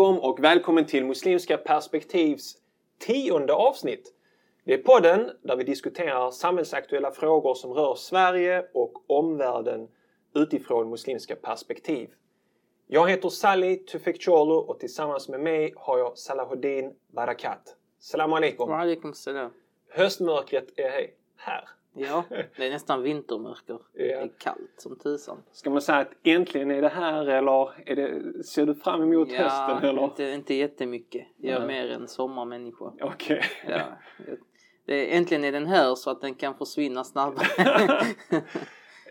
alaikum och välkommen till Muslimska perspektivs tionde avsnitt. Det är podden där vi diskuterar samhällsaktuella frågor som rör Sverige och omvärlden utifrån muslimska perspektiv. Jag heter Sally Tufekcioglu och tillsammans med mig har jag Salahuddin Barakat. Salam alaikum. Wa alaikum salam. Höstmörkret är här. Ja, det är nästan vintermörker. Det är kallt som tusan. Ska man säga att äntligen är det här eller är det, ser du fram emot Ja, hösten? Eller? inte, inte jättemycket. Jag är Nej. mer en sommarmänniska. Okej. Ja. Det är, äntligen är den här så att den kan försvinna snabbare.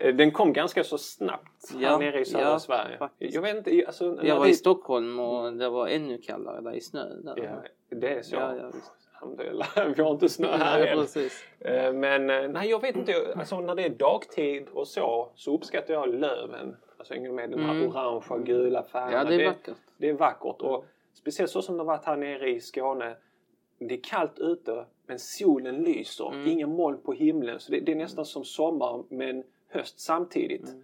Den kom ganska så snabbt här Ja, nere i södra ja, Sverige. faktiskt. Jag vet inte, alltså, Jag var det- i Stockholm och det var ännu kallare där i snö. Där. Ja, det är så. Ja, ja. Alhamdulillah. Vi har inte snö här Ja, än. precis. Eh, Men eh, nej, jag vet inte. Alltså, när det är dagtid och så, så uppskattar jag löven. Alltså med de här Mm. orangea, gula färgerna. Ja, det är vackert. Det är vackert. Och speciellt så som det har varit här nere i Skåne. Det är kallt ute, men solen lyser. Mm. Inga moln på himlen. Så det, det är nästan som sommar, men höst samtidigt. Mm.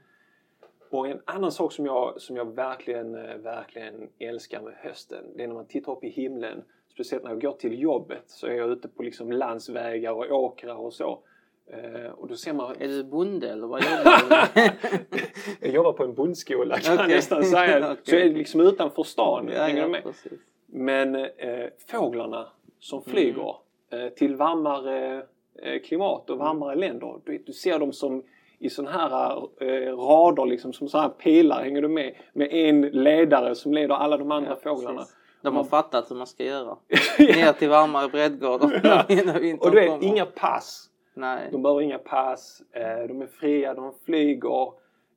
Och en annan sak som jag, som jag verkligen, eh, verkligen älskar med hösten, det är när man tittar upp i himlen. Speciellt när jag går till jobbet så är jag ute på liksom landsvägar och åkrar och så. Eh, och då ser man... Är du bonde eller vad jobbar du med? jag jobbar på en bondskola kan jag Okej. nästan säga. Så Okej. är det liksom utanför stan. ja, hänger ja, med? precis. Men eh, fåglarna som flyger eh, till varmare eh, klimat och varmare länder. Du, du ser dem som i sådana här eh, rader, liksom, som sådana här pilar, hänger du med? Med en ledare som leder alla de andra Ja, fåglarna. precis. De har fattat hur man ska göra. Ja. Ner till varmare breddgrader vintern Och du vet, inga pass. Nej. De behöver inga pass. Eh, de är fria, de flyger.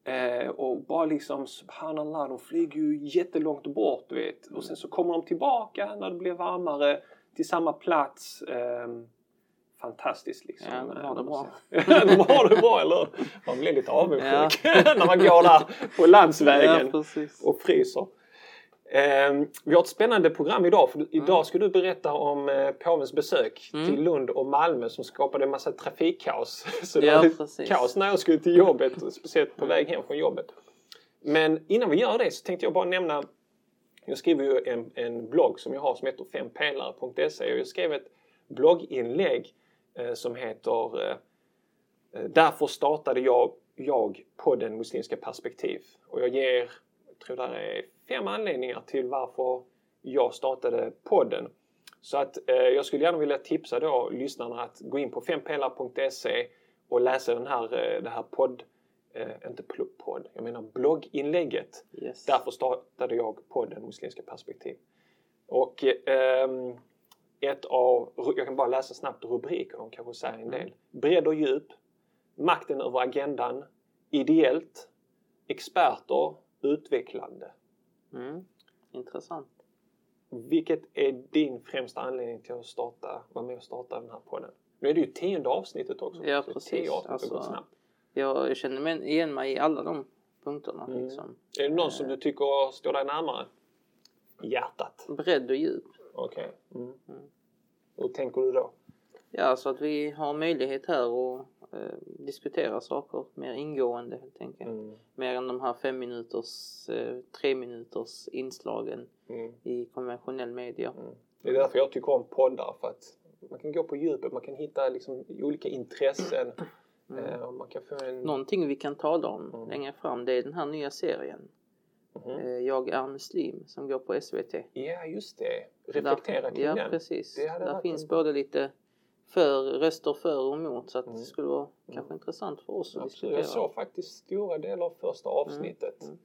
Eh, och bara liksom, subhanallah, de flyger ju jättelångt bort, du vet. Och sen så kommer de tillbaka när det blir varmare till samma plats. Eh, fantastiskt liksom. Ja, de har det bra. de har det bra, eller? Man blir lite avundsjuk när man går där på landsvägen Ja, och fryser. Eh, vi har ett spännande program idag. För idag ska du berätta om eh, påvens besök Mm. till Lund och Malmö som skapade en massa trafikkaos. Så det Ja, var precis. kaos när jag skulle till jobbet, speciellt på väg hem från jobbet. Men innan vi gör det så tänkte jag bara nämna jag skriver ju en, en blogg som jag har som heter fempelare.se och jag skrev ett blogginlägg eh, som heter eh, Därför startade jag, jag podden Muslimska perspektiv. Och jag ger, tror det är fem anledningar till varför jag startade podden. Så att eh, jag skulle gärna vilja tipsa då lyssnarna att gå in på fempelare.se och läsa den här, eh, det här podd, eh, inte podd, jag menar blogginlägget. Yes. Därför startade jag podden Muslimska perspektiv. Och ehm, ett av, jag kan bara läsa snabbt rubrikerna, de kanske säger en del. Bredd och djup, makten över agendan, ideellt, experter, utvecklande. Mm. Intressant. Vilket är din främsta anledning till att starta, vara med och starta den här podden? Nu är det ju tionde avsnittet också. Ja, precis. Alltså. Jag känner mig igen mig i alla de punkterna. Mm. Liksom. Är det någon som du tycker står dig närmare? Hjärtat? Bredd och djup. Okej. Mm. Mm. Hur tänker du då? Ja, så att vi har möjlighet här att eh, diskutera saker mer ingående helt enkelt. Mm. Mer än de här fem minuters, eh, tre minuters inslagen Mm. i konventionell media. Mm. Det är därför jag tycker om poddar. För att man kan gå på djupet, man kan hitta liksom olika intressen. Mm. Eh, man kan få en... Någonting vi kan tala om Mm. längre fram det är den här nya serien. Eh, Jag är muslim som går på SVT. Ja, just det. Reflektera kring ja, den. precis. Det hade Där finns en- både lite för, röster för och emot så att Mm. det skulle vara kanske intressant för oss att Absolut. diskutera. Jag såg faktiskt stora delar av första avsnittet. Mm.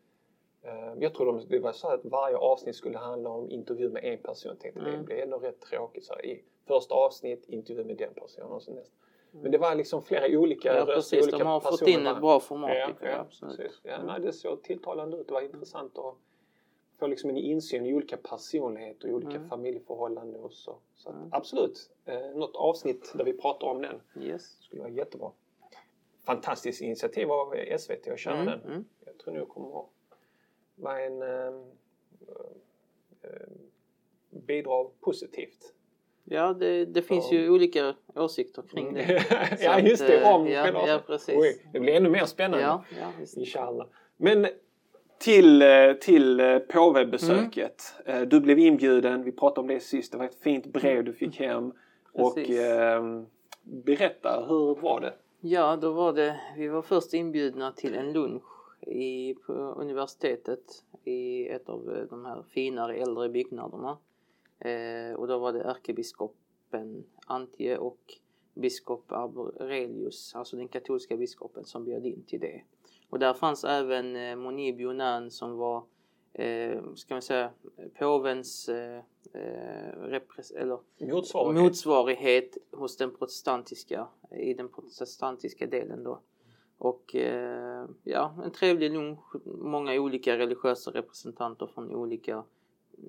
Eh, Jag tror de, det var så att varje avsnitt skulle handla om intervju med en person. Tänkte det Mm. blir ändå rätt tråkigt. Så här, I första avsnitt intervju med den personen och så nästa. Men det var liksom flera olika Mm. Ja, röster, precis. olika De har fått personer in ett bra format Ja, ja, Absolut. precis. Ja, Mm. nej, det såg tilltalande ut. Det var intressant att få liksom en insyn i olika personligheter och olika Mm. familjeförhållanden och så. så att, Mm. Absolut, eh, något avsnitt där vi pratar om den Yes. skulle vara jättebra. Fantastiskt initiativ av SVT att köra Mm. den. Mm. Jag tror nog kommer att vara en eh, eh, bidra positivt. Ja, det, det finns Ja. ju olika åsikter kring det. Så ja, just det. eh, Om ja, själva ja, avsnittet. precis. Oj, det blir ännu mer spännande. Ja, ja. Inshallah. Men till, eh, till eh, påvebesöket. Mm. Du blev inbjuden, vi pratade om det sist, det var ett fint brev du fick hem. Och eh, berätta, hur var det? Ja, då var det, vi var först inbjudna till en lunch i, på universitetet i ett av de här finare äldre byggnaderna. Eh, och då var det ärkebiskopen Antje och biskop Aurelius, alltså den katolska biskopen som bjöd in till det. Och där fanns även eh, Moni Bionan som var, eh, ska man säga, påvens eh, eh eller motsvarighet. motsvarighet hos den protestantiska, i den protestantiska delen då. Och eh, ja, en trevlig lunch. Många olika religiösa representanter från olika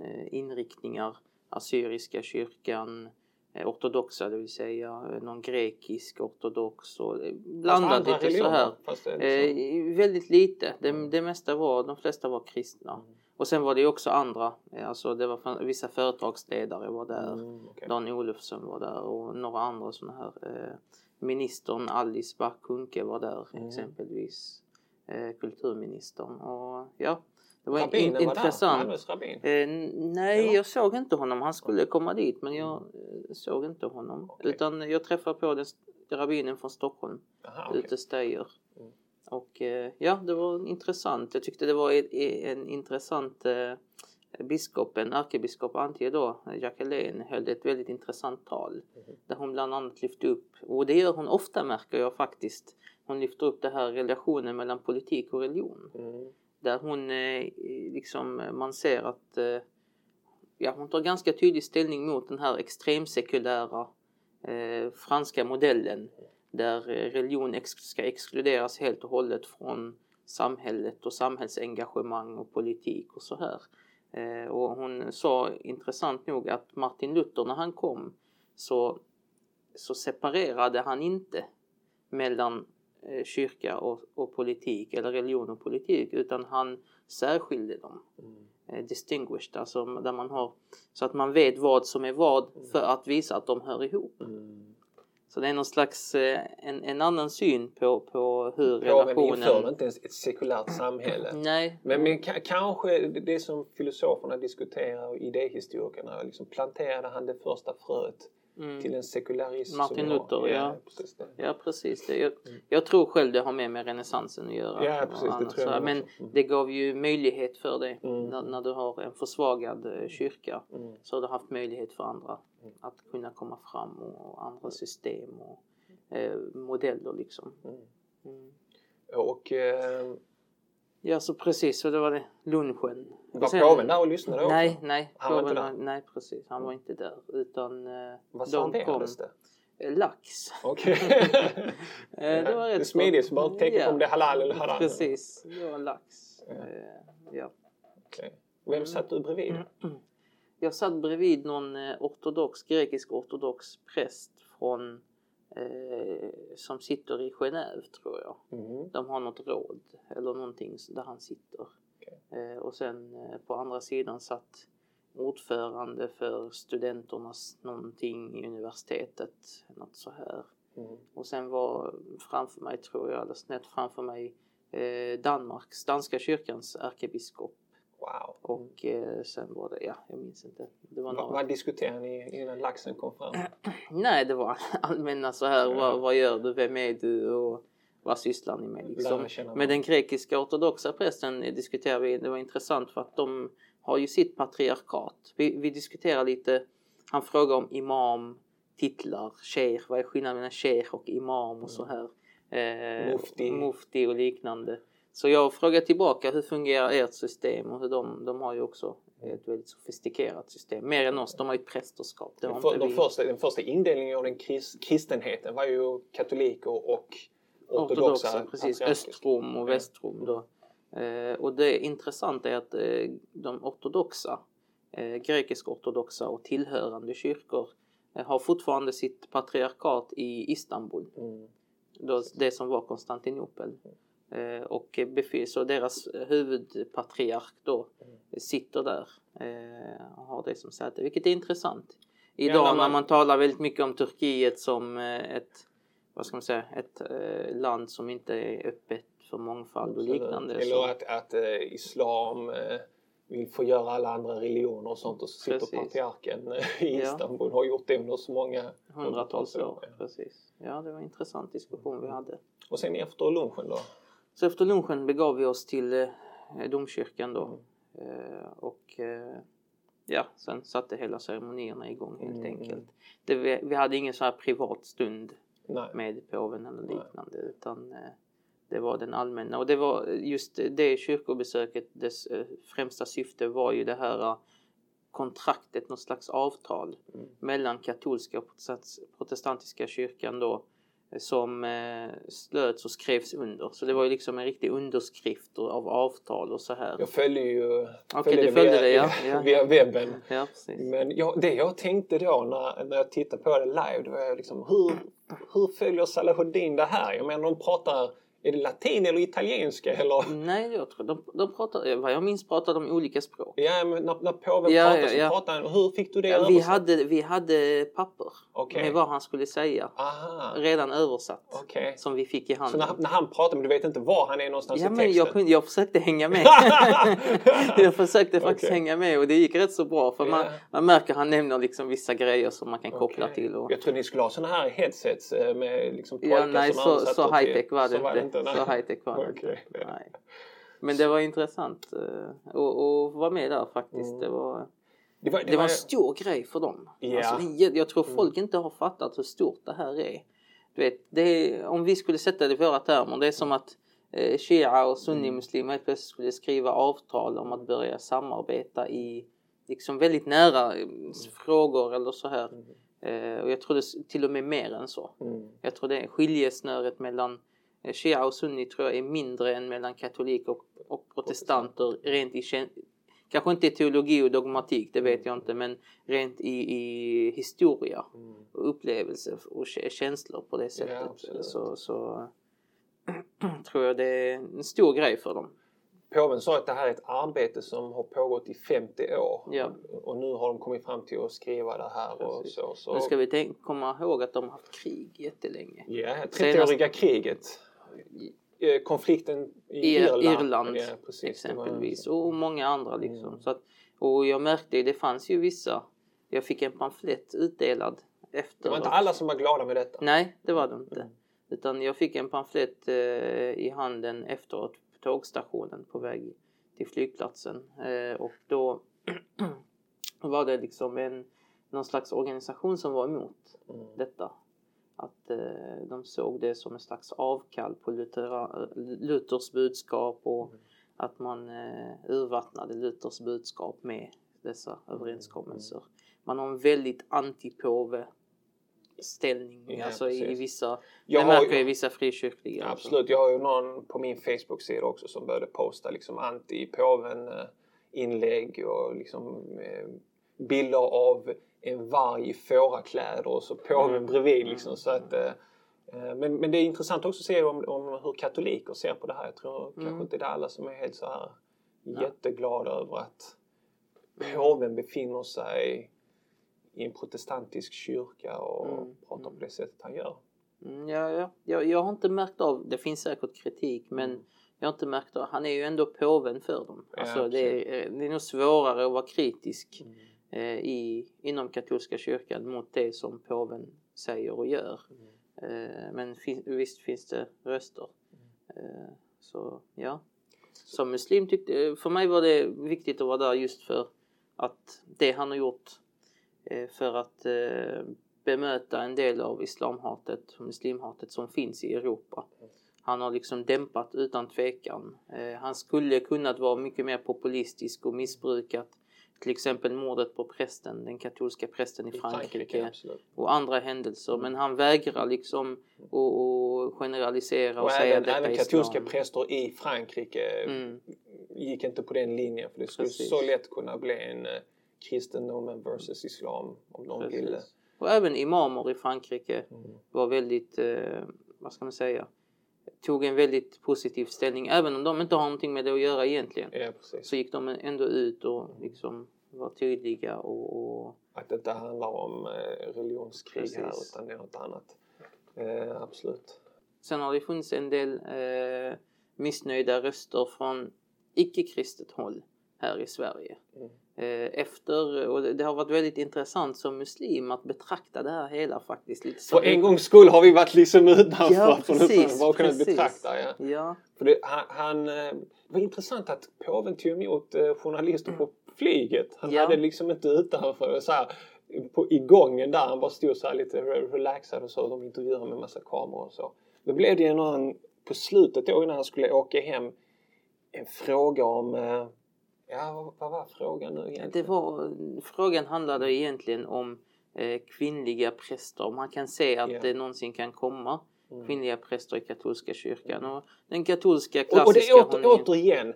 eh, inriktningar. Assyriska kyrkan, ortodoxa det vill säga eh, någon grekisk ortodox och eh, blandat lite så här. Eh, väldigt lite. Det, mm. det mesta var, de flesta var kristna. Mm. Och sen var det också andra, alltså det var vissa företagsledare var där. Mm, okay. Dan Olofsson var där och några andra sådana här eh, ministern Alice Bah var där mm. exempelvis. Eh, kulturministern och ja, det var Rabinen in, intressant. Var där, eh, nej, jag såg inte honom. Han skulle komma dit men jag eh, såg inte honom. Okay. Utan jag träffade på den, rabbinen från Stockholm, Aha, okay. ute Steyer. Mm. Och eh, ja, det var intressant. Jag tyckte det var en, en intressant eh, biskopen, ärkebiskop Antje då, Jacqueline, höll ett väldigt intressant tal. Mm. Där hon bland annat lyfte upp, och det gör hon ofta märker jag faktiskt, hon lyfter upp det här relationen mellan politik och religion. Mm. Där hon eh, liksom, man ser att eh, ja, hon tar ganska tydlig ställning mot den här extremsekulära eh, franska modellen där eh, religion ex ska exkluderas helt och hållet från samhället och samhällsengagemang och politik och så här. Eh, och hon sa intressant nog att Martin Luther när han kom så, så separerade han inte mellan kyrka och, och, politik eller religion och politik utan han särskilde dem. Mm. Eh, distinguished, alltså där man har så att man vet vad som är vad för att visa att de hör ihop. Mm. Så det är någon slags eh, en, en annan syn på, på hur ja, relationen... Ja, men inte ett sekulärt samhälle. Nej. Men, men kanske det som filosoferna diskuterar och idéhistorikerna, liksom planterade han det första fröet mm. till en sekularism. Martin Luther, ja. Ja precis. Det. Ja, precis det. Jag, mm. jag, tror själv det har mer med renässansen att göra. Ja, precis. Det tror jag Men mm. det gav ju möjlighet för det. Mm. När, när, du har en försvagad eh, kyrka mm. så har du haft möjlighet för andra att kunna komma fram och andra system och eh, modeller liksom. Och eh, Ja, så precis. Så det var det lunchen. Var sen, påven där och lyssnade också? Nej, nej. Han var inte där? Nej, precis. Han var inte där. Utan eh, Vad serverades det? Eh, lax. Okej. Okay. Eh, det var rätt smidigt. Bara tänka ja. om det är halal eller haram. Precis. Det var lax. Ja. ja. Okay. Vem satt du bredvid? Jag satt bredvid någon ortodox, grekisk ortodox präst från eh, som sitter i Genève tror jag. Mm. De har något råd eller någonting där han sitter. Okay. Eh, och sen eh, på andra sidan satt ordförande för studenternas någonting i universitetet, något så här. Mm. Och sen var framför mig, tror jag, eller snett framför mig, eh, Danmarks, danska kyrkans ärkebiskop Wow. Och eh, sen var det, ja, jag minns inte. Det var några... Vad diskuterade ni innan laxen kom fram? Nej, det var allmänna så här, ja. vad, vad, gör du, vem är du och vad sysslar ni med? Liksom. Med den grekiska ortodoxa prästen diskuterade vi, det var intressant för att de har ju sitt patriarkat. Vi, vi diskuterar lite, han frågar om imam, titlar, sheikh, vad är skillnaden mellan sheikh och imam och så här. Eh, mufti. mufti och liknande. Så jag frågar tillbaka hur fungerar ert system och hur de, de har ju också ett väldigt sofistikerat system. Mer än oss, de har ju ett prästerskap. Det för, de första, den första indelningen av den krist, kristenheten var ju katoliker och ortodoxa. ortodoxa precis, Östrom och Västrom då. Eh, och det intressanta är att eh, de ortodoxa, eh, grekisk-ortodoxa och tillhörande kyrkor eh, har fortfarande sitt patriarkat i Istanbul. Mm. Då, det som var Konstantinopel. Mm. Eh, och så deras huvudpatriark då sitter där eh, och har det som säte, vilket är intressant. Idag ja, när, man... när man talar väldigt mycket om Turkiet som eh, ett vad ska man säga, ett land som inte är öppet för mångfald och liknande. Eller så, att, att eh, islam eh, vill få göra alla andra religioner och sånt och så sitter Precis. patriarken eh, i Ja. Istanbul har gjort det under så många hundratals år. Ja. Precis. Ja, det var en intressant diskussion vi hade. Och sen efter lunchen då? Så efter lunchen begav vi oss till eh, domkyrkan då. Eh, och eh, ja, sen satte hela ceremonierna igång helt Mm, enkelt. Det, vi, hade ingen så här privat stund Nej. med påven eller Nej. liknande utan eh, det var den allmänna och det var just det kyrkobesöket dess främsta syfte var ju det här kontraktet, något slags avtal Mm. mellan katolska och protestant- protestantiska kyrkan då som eh, slöts och skrevs under. Så det var ju liksom en riktig underskrift av avtal och så här. Jag följer ju Okej, du följde via, det, ja. ja. via webben. Ja. Men jag, det jag tänkte då när, när jag tittade på det live, det var liksom hur, hur följer Salahuddin det här? Jag menar de pratar, är det latin eller italienska eller? Nej, jag tror de, de pratar, vad jag minns pratar de olika språk. Ja, men när, när påven Ja, pratar ja, så ja. pratar han, hur fick du det Ja, vi, hade, vi hade papper Okej. med vad han skulle säga. Aha, Redan översatt. okej. Som vi fick i Så handen. när, när han pratar, men du vet inte var han är någonstans Ja, i men texten? jag, kunde, jag försökte hänga med. jag försökte faktiskt hänga med och det gick rätt så bra för man, man märker han nämner liksom vissa grejer som man kan koppla till. Och, Jag tror ni skulle ha såna här headsets eh, med liksom ja, nej, som så, så till- high tech var det så inte. nej. Så high tech var det Okej, inte. Nej. Men det var intressant eh, att att vara med där faktiskt. Mm. Det var, Det var, det var en stor grej för dem. Ja. Alltså, det jag tror Mm. folk inte har fattat hur stort det här är. Du vet, det är, om vi skulle sätta det i våra termer, det är som att eh, shia och sunnimuslimer helt plötsligt skulle skriva avtal om att börja samarbeta i liksom väldigt nära eh, frågor eller så här. Eh, och jag tror det till och med mer än så. Mm. Jag tror det är skiljesnöret mellan eh, shia och sunni tror jag är mindre än mellan katolik och, och protestanter rent i Kanske inte i teologi och dogmatik, det vet jag inte, men rent i, i historia Mm. och upplevelse och kä- känslor på det sättet. absolut. så, så tror jag det är en stor grej för dem. Påven sa att det här är ett arbete som har pågått i 50 år Ja. och nu har de kommit fram till att skriva det här och så. så. Nu ska vi tänk- komma ihåg att de har haft krig jättelänge. Ja, Senast- 30-åriga kriget. Eh, Konflikten i I Irland. Irland, ja, precis. Exempelvis och många andra liksom. Mm. Så att, och jag märkte ju, det fanns ju vissa, jag fick en pamflett utdelad efter. Det var inte alla som var glada med detta. Nej, det var det inte. Mm. Utan jag fick en pamflett eh, i handen efteråt på tågstationen på väg till flygplatsen. Eh, och då var det liksom en, någon slags organisation som var emot Mm. detta. Att eh, de såg det som en slags avkall på Luthera, Luthers budskap och Mm. att man eh, urvattnade Luthers budskap med dessa överenskommelser. Man har en väldigt antipåve ställning Ja, alltså i, vissa, Jag märker ju- jag i vissa frikyrkliga. alltså. Absolut, jag har ju någon på min Facebook-sida också som började posta liksom anti-påven eh, inlägg och liksom bilder av en varg i fårakläder och så påven Mm. bredvid liksom så att eh, eh, men, men det är intressant också att se om, om hur katoliker ser på det här. Jag tror Mm. kanske inte det är alla som är helt så här Nej. jätteglada över att påven befinner sig i en protestantisk kyrka och Mm. pratar på det sättet han gör. Mm, ja, ja. Jag, jag har inte märkt av, det finns säkert kritik men Mm. jag har inte märkt av, han är ju ändå påven för dem. Ja, Alltså det, är, det är nog svårare att vara kritisk eh, Eh, i, inom katolska kyrkan mot det som påven säger och gör. Eh, men fin, visst finns det röster. Eh, så ja. Som muslim tyckte, eh, för mig var det viktigt att vara där just för att det han har gjort eh, för att eh, bemöta en del av islamhatet och muslimhatet som finns i Europa. Han har liksom dämpat utan tvekan. Eh, han skulle kunnat vara mycket mer populistisk och missbrukat till exempel mordet på prästen, den katolska prästen i I Frankrike och andra händelser. Men han vägrar liksom att att generalisera och, Och säga även, detta även katolska islam. präster i Frankrike Mm. gick inte på den linjen för det skulle Precis. så lätt kunna bli en uh, kristendomen versus islam om de Precis. ville. Och även imamer i Frankrike Mm. var väldigt, eh, vad ska man säga, tog en väldigt positiv ställning. Även om de inte har någonting med det att göra egentligen. Ja. Så gick de ändå ut och liksom var tydliga och, och Att det inte handlar om eh, religionskrig här Precis. utan det är något annat. Eh, absolut. Sen har det funnits en del eh, missnöjda röster från icke-kristet håll här i Sverige. Mm. Eh, efter, och det har varit väldigt intressant som muslim att betrakta det här hela faktiskt lite som... För en gångs skull har vi varit liksom utanför Ja, från precis. Bara kunnat betrakta. Ja. Ja, För det, han, han, eh, det var intressant att påven tog emot eh, journalister på flyget. Han Ja. hade liksom inte utanför så här, på, i gången där. Han bara stod så här lite re- relaxad och så. De intervjuade med massa kameror och så. Då blev det ju någon på slutet då innan han skulle åka hem en fråga om eh, Ja, vad, var frågan nu egentligen? det var, frågan handlade egentligen om eh, kvinnliga präster. Man kan se att Ja. det någonsin kan komma Mm. kvinnliga präster i katolska kyrkan. Och den katolska Och, och det klassiska... är åter, återigen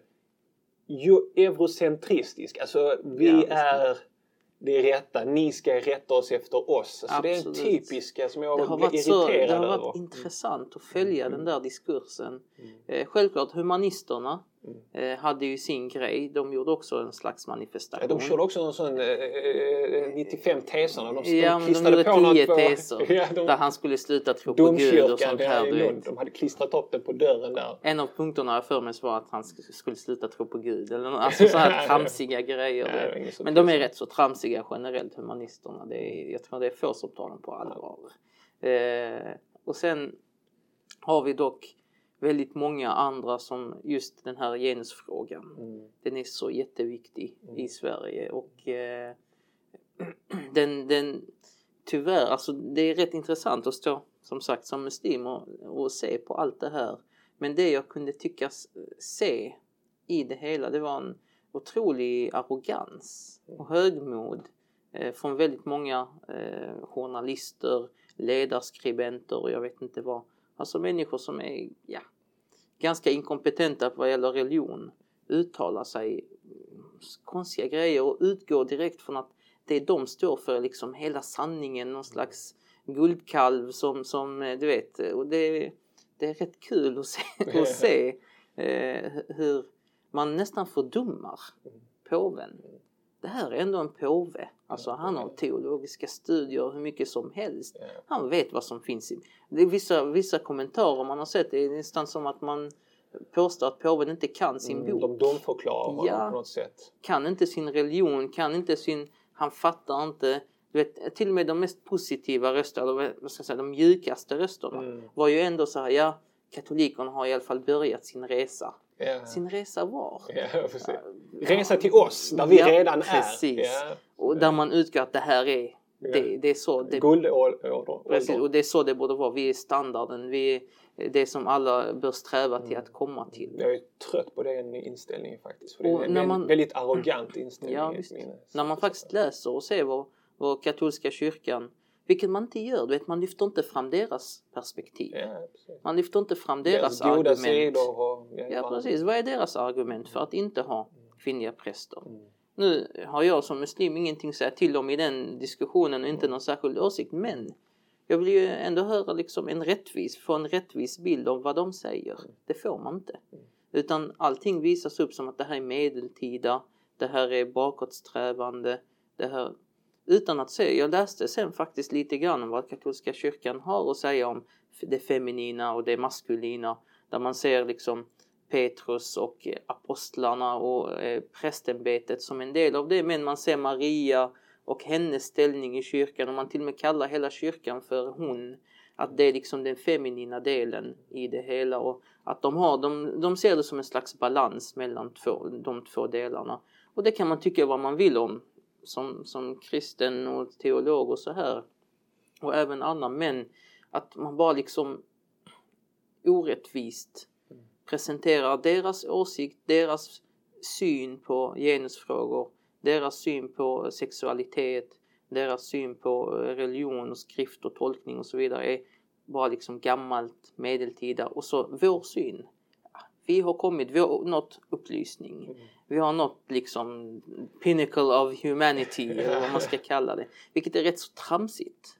eurocentristisk. Alltså vi Ja, är det rätta, ni ska rätta oss efter oss. Alltså, det är en typiska som jag det har varit, så, det irriterad har över. varit intressant att följa Mm. den där diskursen. Mm. Eh, självklart humanisterna Mm. eh, hade ju sin grej. De gjorde också en slags manifestation. de körde också en sån eh, eh, 95 teserna. De, Ja, de men de klistrade gjorde på något tio på- teser ja, de, där han skulle sluta tro på Gud och sånt här. Lund. De hade klistrat upp den på dörren där. En av punkterna jag för mig var att han sk- skulle sluta tro på Gud. Eller alltså så här tramsiga grejer. Ja, Men de är rätt så tramsiga generellt, humanisterna. Det är, jag tror det är få som tar dem på allvar. Eh, och sen har vi dock väldigt många andra som just den här genusfrågan. Mm. Den är så jätteviktig Mm. i Sverige och eh, den, den tyvärr, alltså det är rätt intressant att stå som sagt som muslim och, och se på allt det här. Men det jag kunde tyckas se i det hela det var en otrolig arrogans och högmod eh, från väldigt många eh, journalister, ledarskribenter och jag vet inte vad. Alltså människor som är ja, ganska inkompetenta vad gäller religion uttalar sig konstiga grejer och utgår direkt från att det de står för liksom hela sanningen, någon slags guldkalv som, som eh, du vet, och det, det är rätt kul att se, att se eh, hur man nästan fördummar påven. Det här är ändå en påve. Alltså han har teologiska studier hur mycket som helst. Han vet vad som finns i... Det är vissa, vissa kommentarer man har sett, det är nästan som att man påstår att påven inte kan sin Mm, bok De domförklarar honom Ja. på något sätt. kan inte sin religion, kan inte sin... Han fattar inte... Du vet, till och med de mest positiva rösterna, eller vad ska säga, de mjukaste rösterna Mm. var ju ändå så här, ja, katolikerna har i alla fall börjat sin resa. Ja. Sin resa var? Ja, precis. Resa till oss, där vi redan precis. är. Och där man utgår att det här är, det, det är så det, Guldålder. precis, och det är så det borde vara. Vi är standarden, vi är det som alla bör sträva till Mm. att komma till. Jag är trött på den inställningen faktiskt. För det är en man- väldigt arrogant inställning. Ja, När man faktiskt läser och ser vad, vad katolska kyrkan, vilket man inte gör, du vet, man lyfter inte fram deras perspektiv. Ja. Man lyfter inte fram deras goda argument. sidor och... Ja, precis. Vad är deras argument för att inte ha kvinnliga präster? Mm. Nu har jag som muslim ingenting att säga till om i den diskussionen och inte någon särskild åsikt, men jag vill ju ändå höra liksom en rättvis, få en rättvis bild av vad de säger. Det får man inte. Utan allting visas upp som att det här är medeltida, det här är bakåtsträvande, det här utan att se. Jag läste sen faktiskt lite grann om vad katolska kyrkan har att säga om det feminina och det maskulina. Där man ser liksom Petrus och eh, apostlarna och eh, prästämbetet som en del av det. Men man ser Maria och hennes ställning i kyrkan och man till och med kallar hela kyrkan för hon. Att det är liksom den feminina delen i det hela och att de har, de, de ser det som en slags balans mellan två, de två delarna. Och det kan man tycka vad man vill om som, som kristen och teolog och så här. Och även andra män, att man bara liksom orättvist presenterar deras åsikt, deras syn på genusfrågor, deras syn på sexualitet, deras syn på eh, religion och skrift och tolkning och så vidare är bara liksom gammalt, medeltida och så vår syn. Vi har kommit, vi har nått upplysning. Vi har nått liksom pinnacle of humanity eller vad man ska kalla det. Vilket är rätt så tramsigt.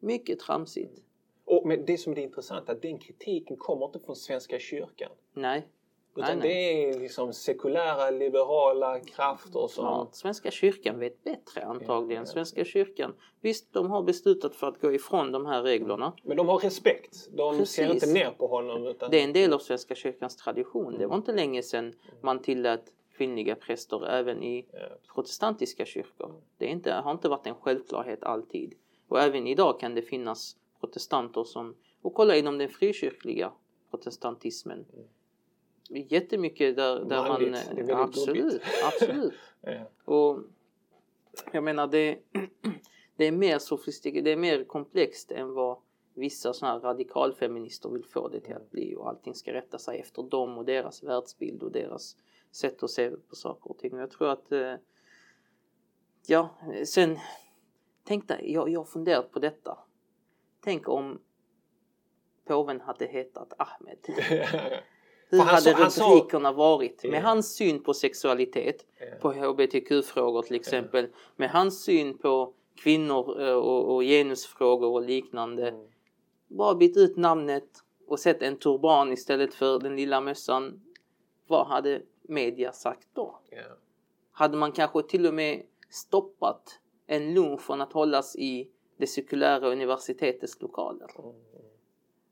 Mycket tramsigt. Och, men det som är det intressanta, den kritiken kommer inte från Svenska kyrkan. Nej, Utan nej, det är liksom sekulära, liberala krafter som... Ja, Svenska kyrkan vet bättre antagligen. Ja. Svenska kyrkan, visst de har beslutat för att gå ifrån de här reglerna. Men de har respekt. De Precis. ser inte ner på honom. Utan... Det är en del av Svenska kyrkans tradition. Det var inte länge sedan man tillät kvinnliga präster även i Ja. protestantiska kyrkor. Det är inte, har inte varit en självklarhet alltid. Och även idag kan det finnas protestanter som, och kolla inom den frikyrkliga protestantismen. Jättemycket där, där man... Det är väldigt absolut, absolut. Ja. Och jag menar det, det är mer sofistikerat, det är mer komplext än vad vissa sådana här radikalfeminister vill få det till att bli och allting ska rätta sig efter dem och deras världsbild och deras sätt att se på saker och ting. Och jag tror att eh, ja, sen tänk dig, jag, jag har funderat på detta. Tänk om påven hade hetat Ahmed. Hur han hade rubrikerna varit? Med hans syn på sexualitet, på hbtq-frågor till exempel, med hans syn på kvinnor eh, och, och genusfrågor och liknande. Mm. Bara bytt ut namnet och sett en turban istället för den lilla mössan. Vad hade media sagt då? Ja. Hade man kanske till och med stoppat en lunch från att hållas i det sekulära universitetets lokaler? Mm.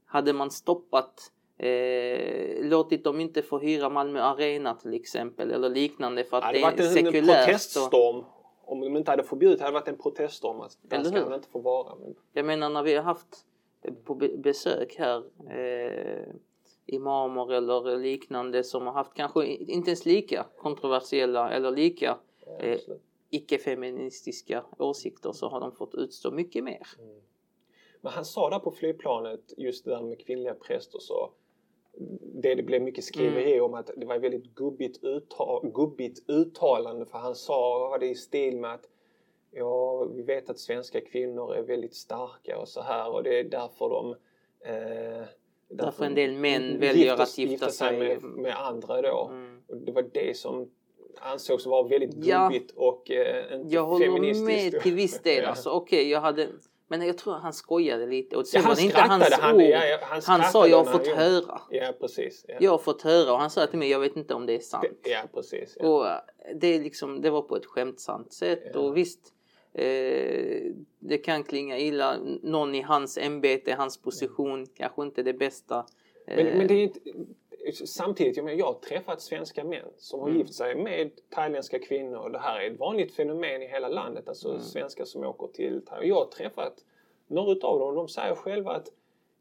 Hade man stoppat eh, låtit dem inte få hyra Malmö Arena till exempel eller liknande för att Ja, det, det hade är varit en sekulärt. Proteststorm. Om de inte hade förbjudit hade det varit en proteststorm. Att Eller ska hur? inte få vara. Men, jag menar när vi har haft på be- besök här eh, imamer eller liknande som har haft kanske inte ens lika kontroversiella eller lika Eh, icke-feministiska åsikter så har de fått utstå mycket mer. Men han sa där på flygplanet, just det där med kvinnliga präster så det, det blev mycket skriveri Mm. om att det var ett väldigt gubbigt, utta, gubbigt uttalande för han sa, var det i stil med att ja, vi vet att svenska kvinnor är väldigt starka och så här och det är därför de eh, Därför en del män väljer att gifta sig. med, med andra då. Mm. Och det var det som ansågs vara väldigt Ja. gubbigt och eh, inte Jag håller feministiskt. med till viss del. Ja. Alltså, Okej, jag hade... Men jag tror han skojade lite. Och Ja, sen han inte hans Han, ord. ja, ja, han, Han sa jag har fått han- höra. Ja, precis. Ja, Jag har fått höra och han sa till mig jag vet inte om det är sant. Det- ja precis. Ja. Och eh, det, är liksom, det var på ett skämtsamt sätt Ja. och visst eh, det kan klinga illa. Någon i hans ämbete, hans position kanske inte det bästa. Men, Eh, men det är inte, samtidigt, jag, menar, jag har träffat svenska män som har Mm. gift sig med thailändska kvinnor. Det här är ett vanligt fenomen i hela landet. Alltså Mm. svenskar som åker till Thailand. Jag har träffat några utav dem och de säger själva att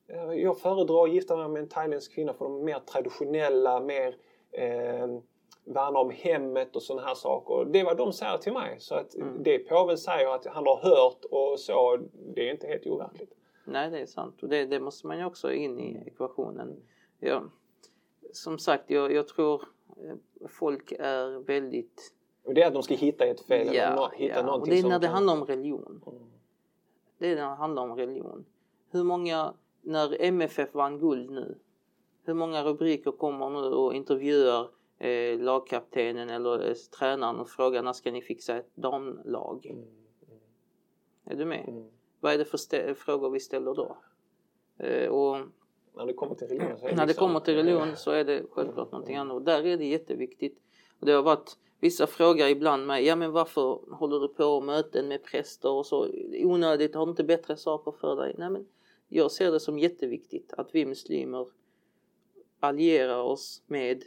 eh, jag föredrar att gifta mig med en thailändsk kvinna för de är mer traditionella, mer eh, värnar om hemmet och sådana här saker. Det är vad de säger till mig. Så att Mm. det påven säger att han har hört och så, det är inte helt overkligt. Nej, det är sant. Och det, det måste man ju också in i ekvationen. Ja, som sagt, jag, jag tror eh, folk är väldigt... Och det är att de ska hitta ett fel Ja, nå- hitta ja. någonting och det är när det kan- handlar om religion. Mm. Det är när det handlar om religion. Hur många, när MFF vann guld nu, hur många rubriker kommer nu och intervjuar eh, lagkaptenen eller eh, tränaren och frågar när ska ni fixa ett damlag? Mm. Är du med? Mm. Vad är det för frågor vi ställer då? Eh, och När det kommer till religion så är när det kommer till religion så är det självklart någonting annat. Och där är det jätteviktigt. Och det har varit vissa frågor ibland mig. Ja men varför håller du på möten med präster och så onödigt? Har du inte bättre saker för dig? Nej men jag ser det som jätteviktigt att vi muslimer allierar oss med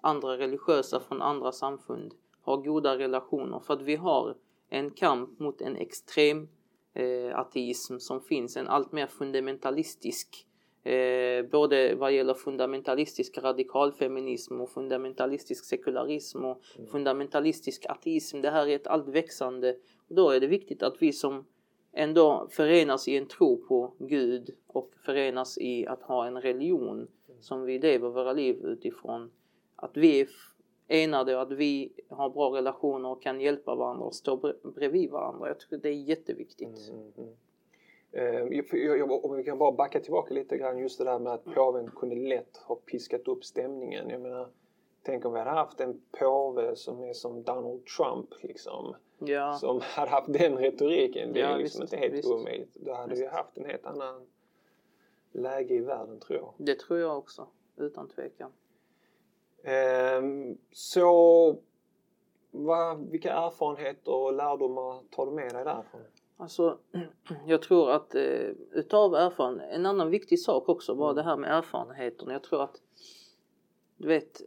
andra religiösa från andra samfund. Har goda relationer för att vi har en kamp mot en extrem eh, ateism som finns. En allt mer fundamentalistisk Eh, både vad gäller fundamentalistisk radikalfeminism och fundamentalistisk sekularism och fundamentalistisk ateism. Det här är ett allt växande. Och då är det viktigt att vi som ändå förenas i en tro på Gud och förenas i att ha en religion som vi lever våra liv utifrån. Att vi är enade och att vi har bra relationer och kan hjälpa varandra och stå bre- bredvid varandra. Jag tror det är jätteviktigt. Mm, mm. Om vi kan bara backa tillbaka lite grann just det där med att påven kunde lätt ha piskat upp stämningen. Jag menar, tänk om vi hade haft en påve som är som Donald Trump liksom. Ja. Som hade haft den retoriken. Det är Ja, liksom visst, inte helt visst. omöjligt. Då hade vi haft en helt annan läge i världen tror jag. Det tror jag också, utan tvekan. Ehm, så vad, vilka erfarenheter och lärdomar tar du med dig därifrån? Alltså, jag tror att eh, utav erfarenhet, en annan viktig sak också var det här med erfarenheterna. Jag tror att, du vet,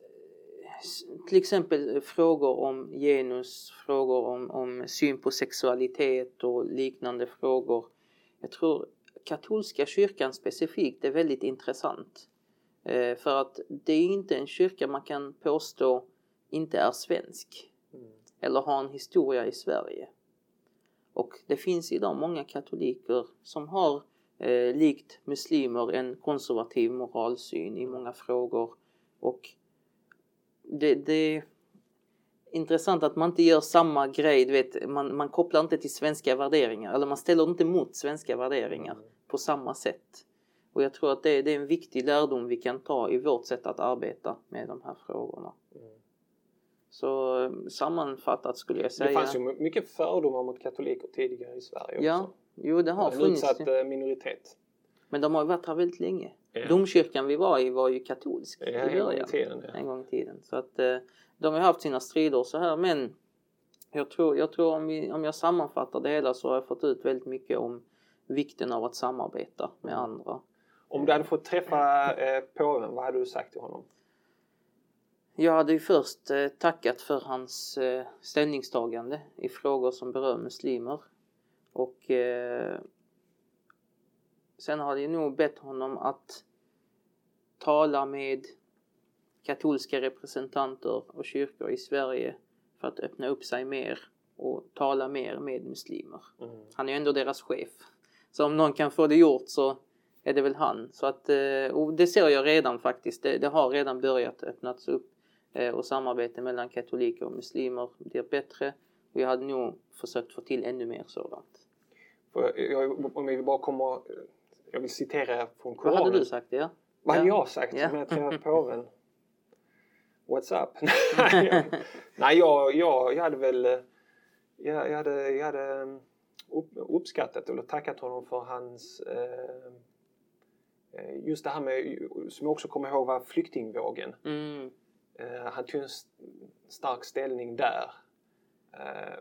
till exempel frågor om genus, frågor om, om syn på sexualitet och liknande frågor. Jag tror katolska kyrkan specifikt är väldigt intressant. Eh, för att det är inte en kyrka man kan påstå inte är svensk eller har en historia i Sverige. Och det finns idag många katoliker som har eh, likt muslimer en konservativ moralsyn i många frågor. Och det, det är intressant att man inte gör samma grej, du vet, man, man kopplar inte till svenska värderingar eller man ställer inte mot svenska värderingar på samma sätt. Och jag tror att det, det är en viktig lärdom vi kan ta i vårt sätt att arbeta med de här frågorna. Mm. Så eh, sammanfattat skulle jag säga... Det fanns ju mycket fördomar mot katoliker tidigare i Sverige också. Ja, jo det har en funnits. utsatt eh, minoritet. Men de har ju varit här väldigt länge. Ja. Domkyrkan vi var i var ju katolsk Ja, i en gång i början. tiden. Ja. En gång i tiden. Så att eh, de har haft sina strider och så här men jag tror, jag tror om, vi, om jag sammanfattar det hela så har jag fått ut väldigt mycket om vikten av att samarbeta med andra. Om du hade fått träffa eh, påven, vad hade du sagt till honom? Jag hade ju först eh, tackat för hans eh, ställningstagande i frågor som berör muslimer. Och eh, sen hade jag nog bett honom att tala med katolska representanter och kyrkor i Sverige för att öppna upp sig mer och tala mer med muslimer. Mm. Han är ju ändå deras chef. Så om någon kan få det gjort så är det väl han. Så att, eh, och det ser jag redan faktiskt. Det, det har redan börjat öppnats upp eh, och samarbete mellan katoliker och muslimer blir bättre. Och jag hade nog försökt få till ännu mer sådant. För jag, om vi bara kommer... Jag vill citera från Vad Koranen. hade du sagt? Ja? Vad hade Ja. jag sagt Ja. om jag träffade påven? What's up? Nej, jag- jag, jag, jag hade väl... eh, Jag, jag hade, jag hade eh, upp, uppskattat eller tackat honom för hans... Eh, eh, just det här med, som jag också kommer ihåg var flyktingvågen. Mm, Eh, han tog en st- stark ställning där. Eh,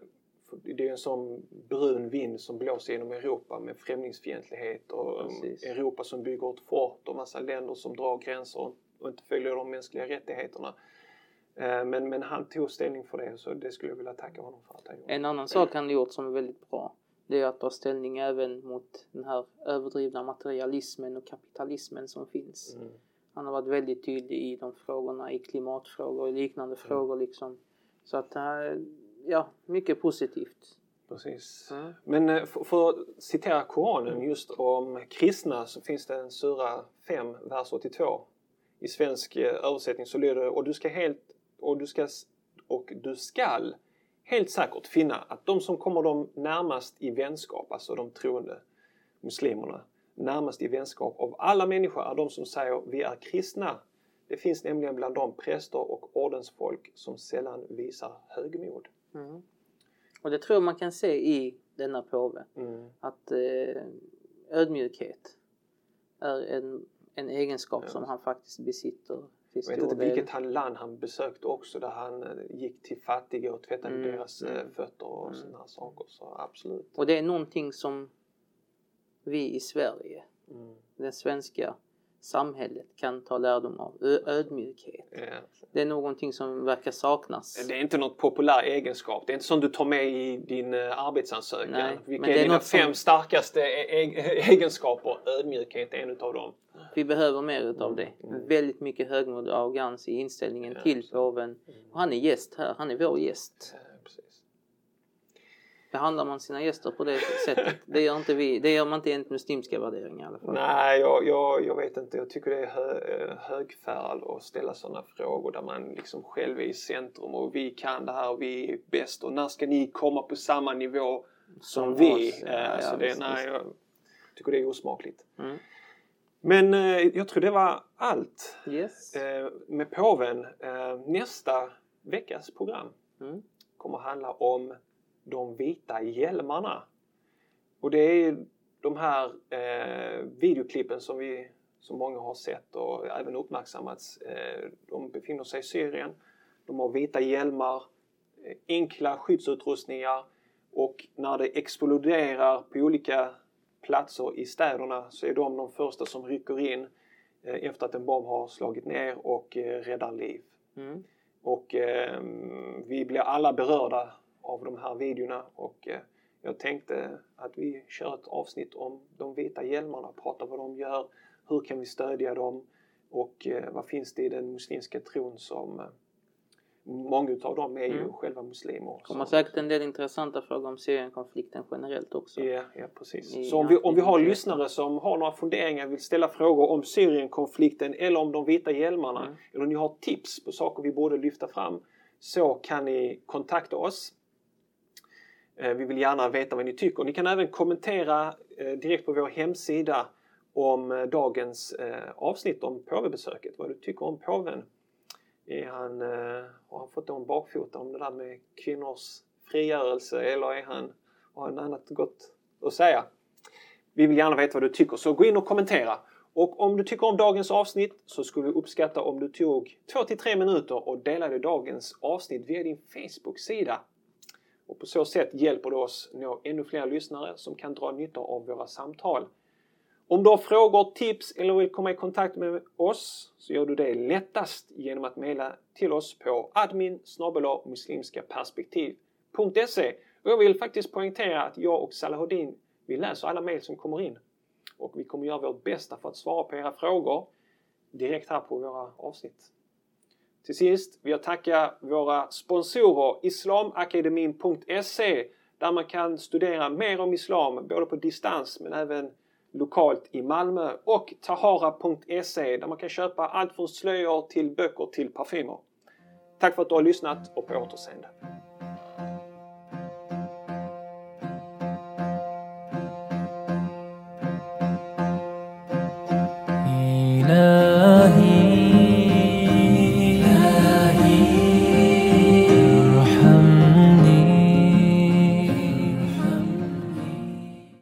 det är en sån brun vind som blåser genom Europa med främlingsfientlighet och um, Precis. Europa som bygger ett fort och massa länder som drar gränser och inte följer de mänskliga rättigheterna. Eh, men, men han tog ställning för det så det skulle jag vilja tacka honom för att han gjorde. En annan sak han gjort som är väldigt bra det är att ta ställning även mot den här överdrivna materialismen och kapitalismen som finns. Mm. Han har varit väldigt tydlig i de frågorna, i klimatfrågor och liknande frågor liksom. Så att, eh, ja, mycket positivt. Precis. Mm. Men eh, för, för att citera Koranen just om kristna så finns det en sura 5, vers 82. I svensk eh, översättning så lyder det och du ska helt och du ska och du skall helt säkert finna att de som kommer dem närmast i vänskap, alltså de troende muslimerna, närmast i vänskap av alla människor är de som säger vi är kristna. Det finns nämligen bland dem präster och ordensfolk som sällan visar högmod. Mm. Och det tror jag man kan se i denna påve. Mm. Att eh, ödmjukhet är en, en egenskap Ja. som han faktiskt besitter Jag vet inte vilket han land han besökte också där han eh, gick till fattiga och tvättade Mm, deras eh, mm, fötter och mm. sådana saker. Så absolut. Och det är någonting som vi i Sverige, Mm. det svenska samhället kan ta lärdom av. Ödmjukhet. Ja. Det är någonting som verkar saknas. Det är inte något populär egenskap. Det är inte sånt du tar med i din eh, arbetsansökan. Nej, Vilka men är det är dina något som- fem starkaste e- e- egenskaper? Ödmjukhet är en utav dem. Vi behöver mer utav det. Mm. Väldigt mycket högmod och arrogans i inställningen Ja, till påven. Och han är gäst här, han är vår gäst. Behandlar man sina gäster på det sättet? Det gör inte vi. Det gör man inte enligt muslimska värderingar i alla fall. Nej, jag, jag, jag vet inte. Jag tycker det är hö, eh, högfärd att ställa sådana frågor där man liksom själv är i centrum och vi kan det här och vi är bäst och när ska ni komma på samma nivå som, Som vi? oss, ja, det, visst, nej, jag tycker det är osmakligt. Mm. Men eh, jag tror det var allt Yes. med påven. Nästa veckas program Mm. kommer handla om de vita hjälmarna. Och det är de här eh, videoklippen som vi som många har sett och även uppmärksammats. Eh, de befinner sig i Syrien. De har vita hjälmar, eh, enkla skyddsutrustningar och när det exploderar på olika platser i städerna så är de de första som rycker in eh, efter att en bomb har slagit ner och räddar liv. Mm. Och eh, vi blir alla berörda av de här videorna och eh, jag tänkte att vi kör ett avsnitt om de vita hjälmarna, pratar vad de gör, hur kan vi stödja dem och eh, vad finns det i den muslimska tron som eh, Många av dem är ju mm. själva muslimer. Det kommer säkert en del intressanta frågor om Syrienkonflikten generellt också. Ja, ja precis. I, så om vi, om vi har lyssnare som har några funderingar, vill ställa frågor om Syrienkonflikten eller om de vita hjälmarna mm. eller ni har tips på saker vi borde lyfta fram så kan ni kontakta oss. Eh, vi vill gärna veta vad ni tycker. Ni kan även kommentera eh, direkt på vår hemsida om eh, dagens avsnitt om påvebesöket, vad du tycker om påven. Är han, har han fått en bakfota om det där med kvinnors frigörelse eller är han, har han annat gott att säga? Vi vill gärna veta vad du tycker så gå in och kommentera. Och om du tycker om dagens avsnitt så skulle vi uppskatta om du tog 2 3 minuter och delade dagens avsnitt via din Facebook-sida och på så sätt hjälper du oss nå ännu fler lyssnare som kan dra nytta av våra samtal. Om du har frågor, tips eller vill komma i kontakt med oss så gör du det lättast genom att mejla till oss på admin muslimskaperspektiv.se och jag vill faktiskt poängtera att jag och Salahuddin vi läser alla mejl som kommer in och vi kommer göra vårt bästa för att svara på era frågor direkt här på våra avsnitt. Till sist vill jag tacka våra sponsorer islamakademin.se där man kan studera mer om islam både på distans men även lokalt i Malmö och tahara.se där man kan köpa allt från slöjor till böcker till parfymer. Tack för att du har lyssnat och på återseende.